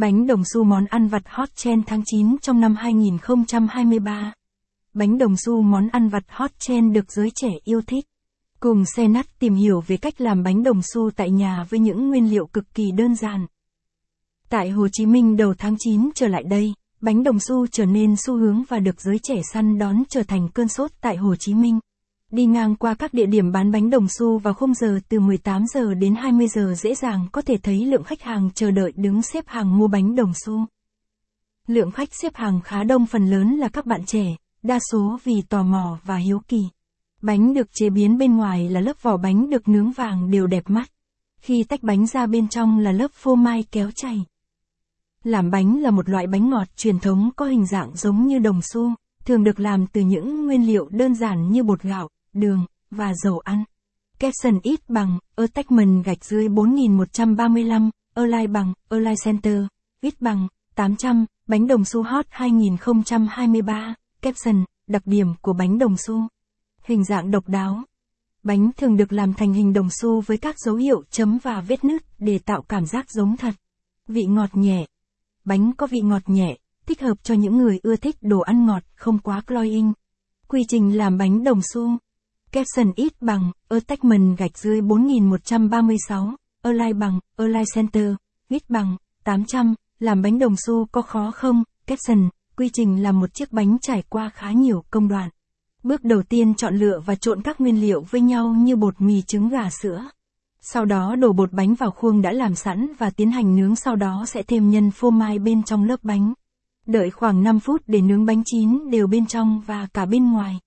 Bánh đồng xu món ăn vặt hot trend tháng 9 trong năm 2023. Bánh đồng xu món ăn vặt hot trend được giới trẻ yêu thích. Cùng xe nắt tìm hiểu về cách làm bánh đồng xu tại nhà với những nguyên liệu cực kỳ đơn giản. Tại Hồ Chí Minh đầu tháng 9 trở lại đây, bánh đồng xu trở nên xu hướng và được giới trẻ săn đón trở thành cơn sốt tại Hồ Chí Minh. Đi ngang qua các địa điểm bán bánh đồng xu vào khung giờ từ 18 giờ đến 20 giờ dễ dàng có thể thấy lượng khách hàng chờ đợi đứng xếp hàng mua bánh đồng xu. Lượng khách xếp hàng khá đông phần lớn là các bạn trẻ, đa số vì tò mò và hiếu kỳ. Bánh được chế biến bên ngoài là lớp vỏ bánh được nướng vàng đều đẹp mắt. Khi tách bánh ra bên trong là lớp phô mai kéo chảy. Làm bánh là một loại bánh ngọt truyền thống có hình dạng giống như đồng xu, thường được làm từ những nguyên liệu đơn giản như bột gạo, đường, và dầu ăn. Capson ít bằng, attachment gạch dưới 4135, align bằng, align center, ít bằng, 800, bánh đồng xu hot 2023, caption, đặc điểm của bánh đồng xu. Hình dạng độc đáo. Bánh thường được làm thành hình đồng xu với các dấu hiệu chấm và vết nứt để tạo cảm giác giống thật. Vị ngọt nhẹ. Bánh có vị ngọt nhẹ, thích hợp cho những người ưa thích đồ ăn ngọt không quá cloying. Quy trình làm bánh đồng xu. Caption ít bằng, attachment gạch dưới 4136, align bằng, align center, ít bằng, 800, làm bánh đồng xu có khó không? Caption, quy trình làm một chiếc bánh trải qua khá nhiều công đoạn. Bước đầu tiên chọn lựa và trộn các nguyên liệu với nhau như bột mì trứng gà sữa. Sau đó đổ bột bánh vào khuôn đã làm sẵn và tiến hành nướng sau đó sẽ thêm nhân phô mai bên trong lớp bánh. Đợi khoảng 5 phút để nướng bánh chín đều bên trong và cả bên ngoài.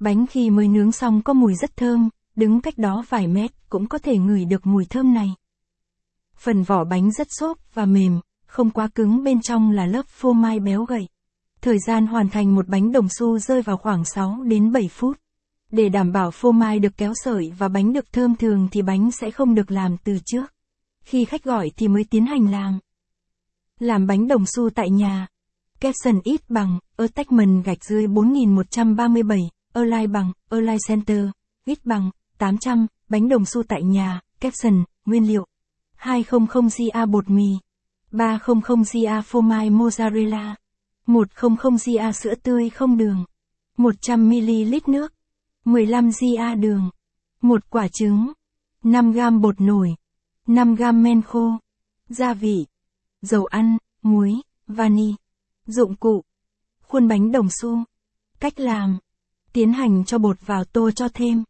Bánh khi mới nướng xong có mùi rất thơm, đứng cách đó vài mét cũng có thể ngửi được mùi thơm này. Phần vỏ bánh rất xốp và mềm, không quá cứng bên trong là lớp phô mai béo gầy. Thời gian hoàn thành một bánh đồng xu rơi vào khoảng 6 đến 7 phút. Để đảm bảo phô mai được kéo sợi và bánh được thơm thường thì bánh sẽ không được làm từ trước. Khi khách gọi thì mới tiến hành làm. Làm bánh đồng xu tại nhà. Capson ít bằng, attachment gạch dưới 4137, Align bằng, Align Center, ít bằng, 800, bánh đồng xu tại nhà, caption, nguyên liệu. 200 GA bột mì. 300 GA phô mai mozzarella. 100 GA sữa tươi không đường. 100ml nước. 15 GA đường. một quả trứng. 5 g bột nổi. 5 g men khô. Gia vị. Dầu ăn, muối, vani. Dụng cụ. Khuôn bánh đồng xu. Cách làm tiến hành cho bột vào tô cho thêm.